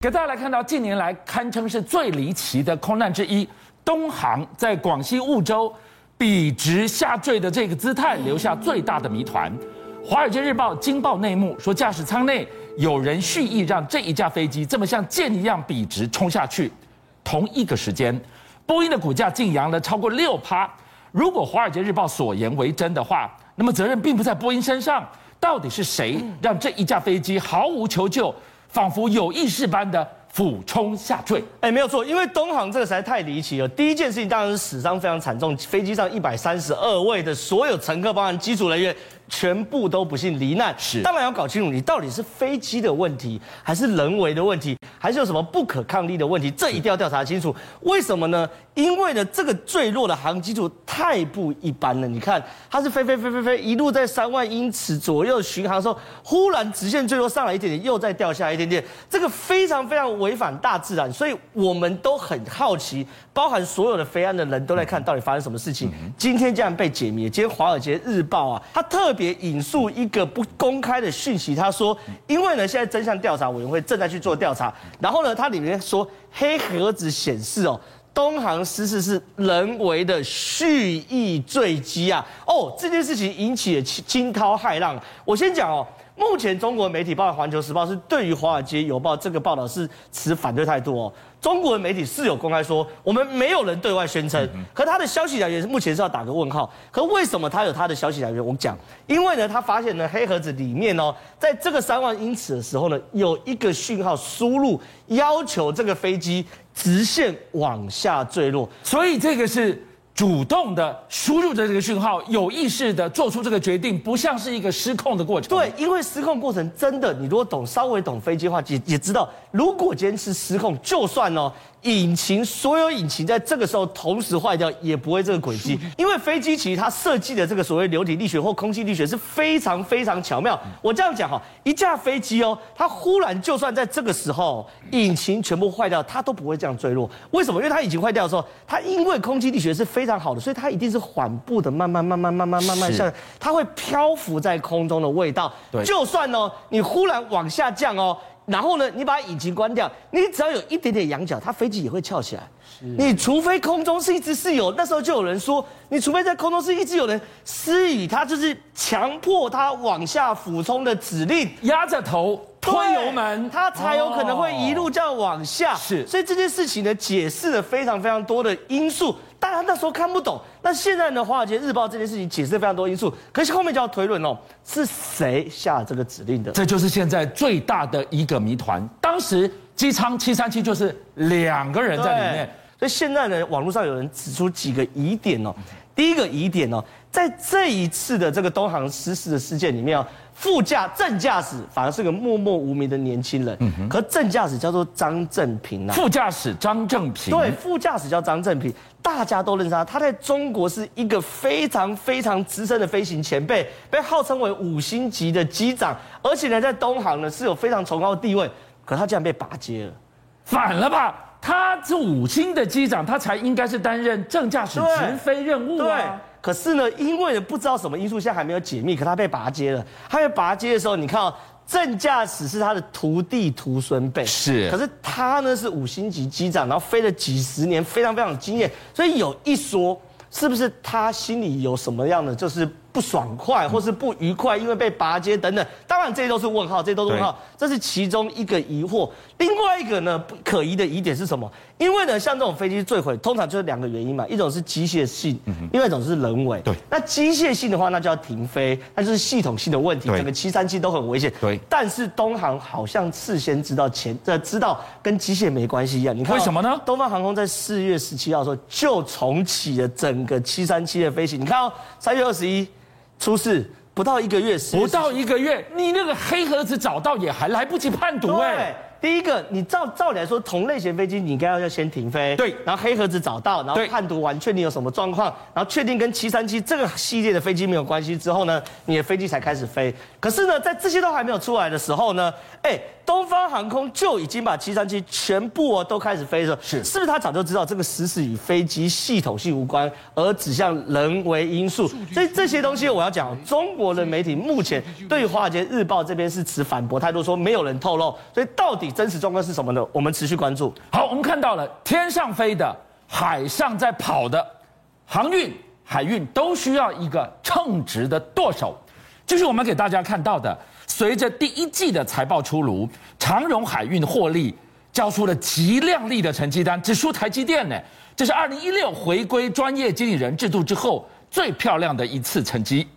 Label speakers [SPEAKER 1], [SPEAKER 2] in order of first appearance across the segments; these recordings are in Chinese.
[SPEAKER 1] 给大家来看到近年来堪称是最离奇的空难之一，东航在广西梧州笔直下坠的这个姿态，留下最大的谜团。《华尔街日报》惊爆内幕，说驾驶舱内有人蓄意让这一架飞机这么像箭一样笔直冲下去。同一个时间，波音的股价竟扬了超过六趴。如果《华尔街日报》所言为真的话，那么责任并不在波音身上，到底是谁让这一架飞机毫无求救？仿佛有意识般的俯冲下坠，
[SPEAKER 2] 哎，没有错，因为东航这个实在太离奇了。第一件事情当然是死伤非常惨重，飞机上一百三十二位的所有乘客，包含机组人员。全部都不幸罹难，是当然要搞清楚，你到底是飞机的问题，还是人为的问题，还是有什么不可抗力的问题？这一定要调查清楚。为什么呢？因为呢，这个坠落的航机组太不一般了。你看，它是飞飞飞飞飞，一路在三万英尺左右巡航的时候，忽然直线坠落上来一点点，又再掉下来一点点，这个非常非常违反大自然，所以我们都很好奇，包含所有的飞安的人都在看到底发生什么事情。今天竟然被解谜。今天《华尔街日报》啊，它特。别引述一个不公开的讯息，他说：“因为呢，现在真相调查委员会正在去做调查，然后呢，它里面说黑盒子显示哦，东航失事是人为的蓄意坠机啊，哦，这件事情引起了惊涛骇浪。我先讲哦。”目前中国媒体，包括《环球时报》，是对于《华尔街邮报》这个报道是持反对态度哦。中国的媒体是有公开说，我们没有人对外宣称，可他的消息来源目前是要打个问号。可为什么他有他的消息来源？我们讲，因为呢，他发现呢，黑盒子里面哦，在这个三万英尺的时候呢，有一个讯号输入，要求这个飞机直线往下坠落，
[SPEAKER 1] 所以这个是。主动的输入的这个讯号，有意识的做出这个决定，不像是一个失控的过程。
[SPEAKER 2] 对，因为失控过程真的，你如果懂稍微懂飞机的话，也也知道，如果今天是失控，就算哦。引擎所有引擎在这个时候同时坏掉，也不会这个轨迹，因为飞机其实它设计的这个所谓流体力学或空气力学是非常非常巧妙。我这样讲哈，一架飞机哦，它忽然就算在这个时候引擎全部坏掉，它都不会这样坠落。为什么？因为它引擎坏掉的时候，它因为空气力学是非常好的，所以它一定是缓步的，慢慢慢慢慢慢慢慢下，它会漂浮在空中的味道。对，就算哦，你忽然往下降哦。然后呢，你把引擎关掉，你只要有一点点仰角，它飞机也会翘起来。你除非空中是一直是有，那时候就有人说，你除非在空中是一直有人施予它，就是强迫它往下俯冲的指令，
[SPEAKER 1] 压着头推油门，
[SPEAKER 2] 它才有可能会一路这样往下。
[SPEAKER 1] 是，
[SPEAKER 2] 所以这件事情呢，解释了非常非常多的因素。大家那时候看不懂，那现在呢？《华尔街日报》这件事情解释非常多因素，可是后面就要推论哦，是谁下这个指令的？
[SPEAKER 1] 这就是现在最大的一个谜团。当时机舱七三七就是两个人在里面，
[SPEAKER 2] 所以现在呢，网络上有人指出几个疑点哦。第一个疑点哦，在这一次的这个东航失事的事件里面啊。副驾正驾驶反而是个默默无名的年轻人，嗯，可正驾驶叫做张正平啊。
[SPEAKER 1] 副驾驶张正平，
[SPEAKER 2] 对，副驾驶叫张正平，大家都认识他。他在中国是一个非常非常资深的飞行前辈，被号称为五星级的机长，而且呢，在东航呢是有非常崇高的地位。可他竟然被拔接了，
[SPEAKER 1] 反了吧？他是五星的机长，他才应该是担任正驾驶直飞任务啊。
[SPEAKER 2] 对。可是呢，因为不知道什么因素，现在还没有解密。可他被拔接了。他被拔接的时候，你看哦，正驾驶是他的徒弟徒孙辈。
[SPEAKER 1] 是。
[SPEAKER 2] 可是他呢是五星级机长，然后飞了几十年，非常非常有经验。所以有一说，是不是他心里有什么样的就是？不爽快，或是不愉快，因为被拔接等等，当然这些都是问号，这些都是问号，这是其中一个疑惑。另外一个呢，不可疑的疑点是什么？因为呢，像这种飞机坠毁，通常就是两个原因嘛，一种是机械性，另外一种是人为。对，那机械性的话，那就要停飞，那就是系统性的问题，整个七三七都很危险。对，但是东航好像事先知道前，呃，知道跟机械没关系一样。你看
[SPEAKER 1] 为什么呢？
[SPEAKER 2] 东方航空在四月十七号的时候就重启了整个七三七的飞行。你看哦，三月二十一。出事不到一个月，
[SPEAKER 1] 不到一个月，你那个黑盒子找到也还来不及判读哎。
[SPEAKER 2] 第一个，你照照理来说，同类型飞机你应该要要先停飞，
[SPEAKER 1] 对，
[SPEAKER 2] 然后黑盒子找到，然后判读完，确定有什么状况，然后确定跟七三七这个系列的飞机没有关系之后呢，你的飞机才开始飞。可是呢，在这些都还没有出来的时候呢，哎。东方航空就已经把七三七全部哦都开始飞了，是是不是他早就知道这个失事与飞机系统性无关，而指向人为因素？所以这些东西我要讲，中国的媒体目前对华尔街日报这边是持反驳态度，说没有人透露。所以到底底真实状况是什么呢？我们持续关注。
[SPEAKER 1] 好，我们看到了天上飞的、海上在跑的，航运、海运都需要一个称职的舵手。就是我们给大家看到的，随着第一季的财报出炉，长荣海运获利交出了极亮丽的成绩单，只输台积电呢。这是二零一六回归专业经理人制度之后最漂亮的一次成绩。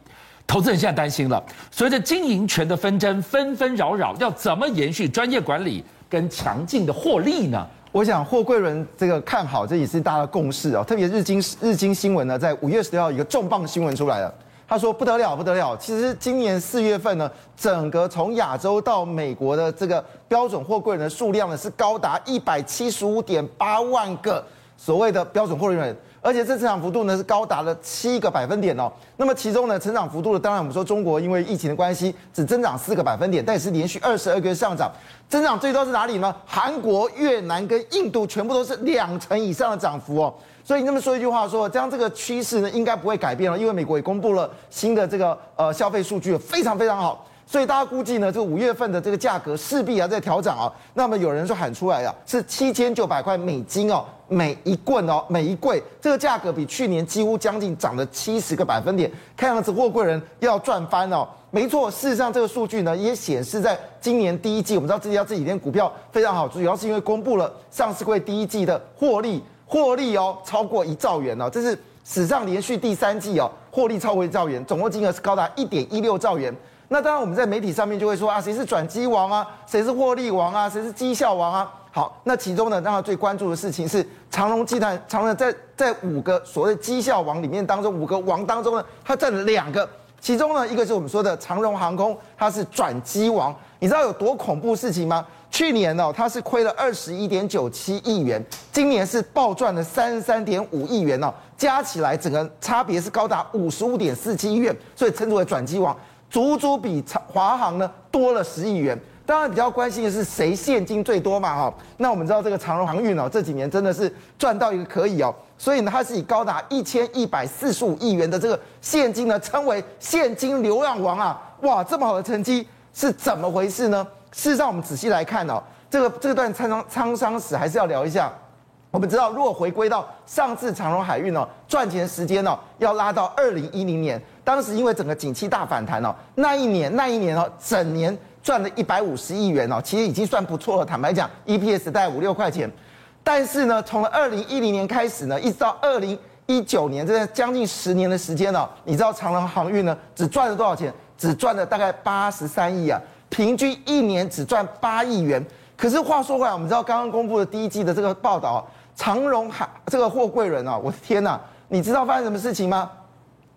[SPEAKER 1] 投资人现在担心了，随着经营权的纷争纷纷扰扰，要怎么延续专业管理跟强劲的获利呢？
[SPEAKER 3] 我想货柜轮这个看好，这也是大家的共识哦。特别日经日经新闻呢，在五月十六号一个重磅新闻出来了，他说不得了不得了，其实今年四月份呢，整个从亚洲到美国的这个标准货柜人的数量呢，是高达一百七十五点八万个。所谓的标准货柜人，而且这成长幅度呢是高达了七个百分点哦。那么其中呢，成长幅度呢，当然我们说中国因为疫情的关系只增长四个百分点，但是连续二十二个月上涨，增长最多是哪里呢？韩国、越南跟印度全部都是两成以上的涨幅哦。所以你这么说一句话说，这样这个趋势呢应该不会改变了，因为美国也公布了新的这个呃消费数据，非常非常好。所以大家估计呢，这个五月份的这个价格势必要在调整啊。那么有人就喊出来了，是七千九百块美金哦，每一棍哦，每一柜，这个价格比去年几乎将近涨了七十个百分点。看样子货柜人要赚翻哦。没错，事实上这个数据呢也显示，在今年第一季，我们知道这家这几天股票非常好，主要是因为公布了上市会第一季的获利，获利哦超过一兆元哦，这是史上连续第三季哦获利超过一兆元，总共金额是高达一点一六兆元。那当然，我们在媒体上面就会说啊，谁是转机王啊，谁是获利王啊，谁是绩效王啊？好，那其中呢，让他最关注的事情是长荣集团，长荣在在五个所谓绩效王里面当中，五个王当中呢，它占了两个，其中呢，一个是我们说的长荣航空，它是转机王。你知道有多恐怖事情吗？去年呢、哦，它是亏了二十一点九七亿元，今年是暴赚了三十三点五亿元哦，加起来整个差别是高达五十五点四七亿元，所以称之为转机王。足足比长华航呢多了十亿元。当然比较关心的是谁现金最多嘛哈？那我们知道这个长荣航运哦，这几年真的是赚到一个可以哦，所以呢它是以高达一千一百四十五亿元的这个现金呢称为现金流量王啊！哇，这么好的成绩是怎么回事呢？事实上我们仔细来看哦，这个这段沧桑沧桑史还是要聊一下。我们知道，如果回归到上次长荣海运哦赚钱时间哦，要拉到二零一零年。当时因为整个景气大反弹哦，那一年那一年哦，整年赚了一百五十亿元哦，其实已经算不错了。坦白讲，EPS 大概五六块钱。但是呢，从了二零一零年开始呢，一直到二零一九年，这将近十年的时间哦，你知道长荣航运呢只赚了多少钱？只赚了大概八十三亿啊，平均一年只赚八亿元。可是话说回来，我们知道刚刚公布的第一季的这个报道，长荣海这个货柜人啊，我的天呐，你知道发生什么事情吗？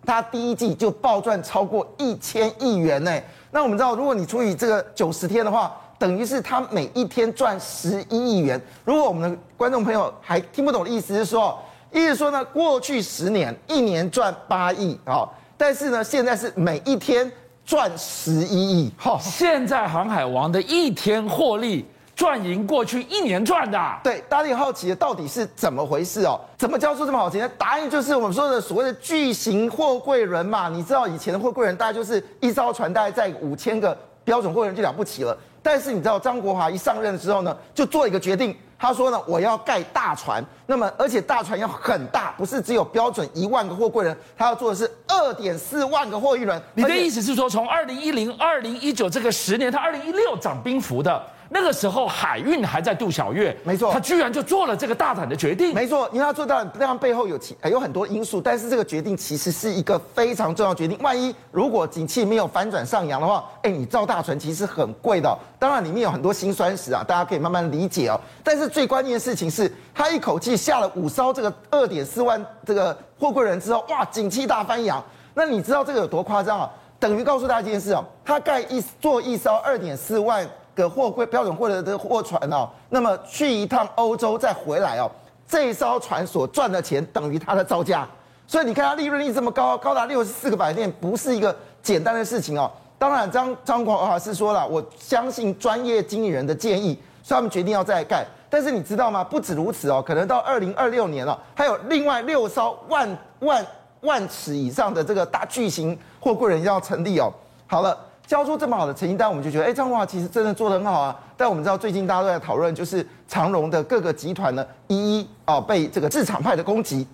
[SPEAKER 3] 它第一季就暴赚超过一千亿元呢。那我们知道，如果你除以这个九十天的话，等于是它每一天赚十一亿元。如果我们的观众朋友还听不懂的意思是说，意思说呢，过去十年一年赚八亿啊，但是呢，现在是每一天赚十一亿。好，
[SPEAKER 1] 现在航海王的一天获利。赚赢过去一年赚的，
[SPEAKER 3] 对，大家也好奇的到底是怎么回事哦？怎么交出这么好钱？答案就是我们说的所谓的巨型货柜轮嘛。你知道以前的货柜轮大概就是一艘船大概载五千个标准货柜轮就了不起了。但是你知道张国华一上任之后呢，就做一个决定，他说呢，我要盖大船，那么而且大船要很大，不是只有标准一万个货柜轮，他要做的是二点四万个货运轮。
[SPEAKER 1] 你的意思是说，从二零一零、二零一九这个十年，他二零一六涨兵符的。那个时候海运还在杜小月，
[SPEAKER 3] 没错，
[SPEAKER 1] 他居然就做了这个大胆的决定，
[SPEAKER 3] 没错，因为他做到这样背后有其有很多因素，但是这个决定其实是一个非常重要的决定。万一如果景气没有反转上扬的话，哎，你造大船其实很贵的，当然里面有很多辛酸史啊，大家可以慢慢理解哦。但是最关键的事情是，他一口气下了五艘这个二点四万这个货柜人之后，哇，景气大翻扬。那你知道这个有多夸张啊？等于告诉大家一件事哦，他盖一做一艘二点四万。个货柜标准货的这货船哦，那么去一趟欧洲再回来哦，这一艘船所赚的钱等于它的造价，所以你看它利润率这么高，高达六十四个百分点，不是一个简单的事情哦。当然张张广华是说了，我相信专业经理人的建议，所以他们决定要再盖。但是你知道吗？不止如此哦，可能到二零二六年了，还有另外六艘万万万尺以上的这个大巨型货柜人要成立哦。好了。交出这么好的成绩单，我们就觉得，哎，张国华其实真的做得很好啊。但我们知道，最近大家都在讨论，就是长荣的各个集团呢，一一啊被这个自厂派的攻击。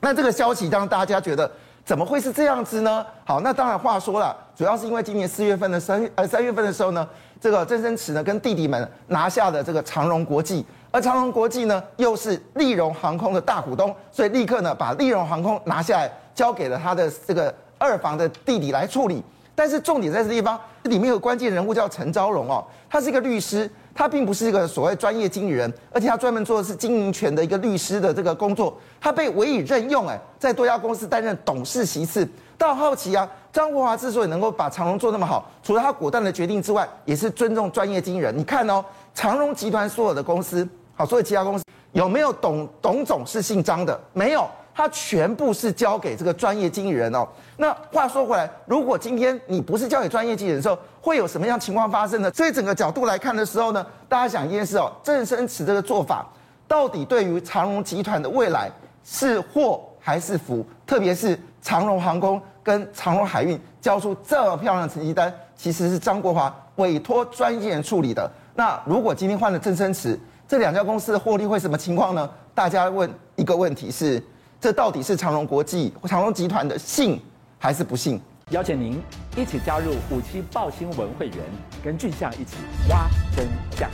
[SPEAKER 3] 那这个消息让大家觉得，怎么会是这样子呢？好，那当然话说了，主要是因为今年四月份的三呃三月份的时候呢，这个郑生慈呢跟弟弟们拿下了这个长荣国际，而长荣国际呢又是立荣航空的大股东，所以立刻呢把立荣航空拿下来，交给了他的这个二房的弟弟来处理。但是重点在这地方，这里面有关键人物叫陈昭荣哦，他是一个律师，他并不是一个所谓专业经理人，而且他专门做的是经营权的一个律师的这个工作。他被委以任用，哎，在多家公司担任董事席次。大家好奇啊，张国华之所以能够把长荣做那么好，除了他果断的决定之外，也是尊重专业经理人。你看哦，长荣集团所有的公司，好，所有其他公司有没有董董总是姓张的？没有。他全部是交给这个专业经理人哦。那话说回来，如果今天你不是交给专业经理人的时候，会有什么样情况发生呢？所以整个角度来看的时候呢，大家想一件事哦，郑生慈这个做法，到底对于长荣集团的未来是祸还是福？特别是长荣航空跟长荣海运交出这么漂亮的成绩单，其实是张国华委托专业人处理的。那如果今天换了郑生慈，这两家公司的获利会什么情况呢？大家问一个问题是。这到底是长荣国际、长荣集团的幸还是不幸？
[SPEAKER 4] 邀请您一起加入五七报新闻会员，跟俊相一起挖真相。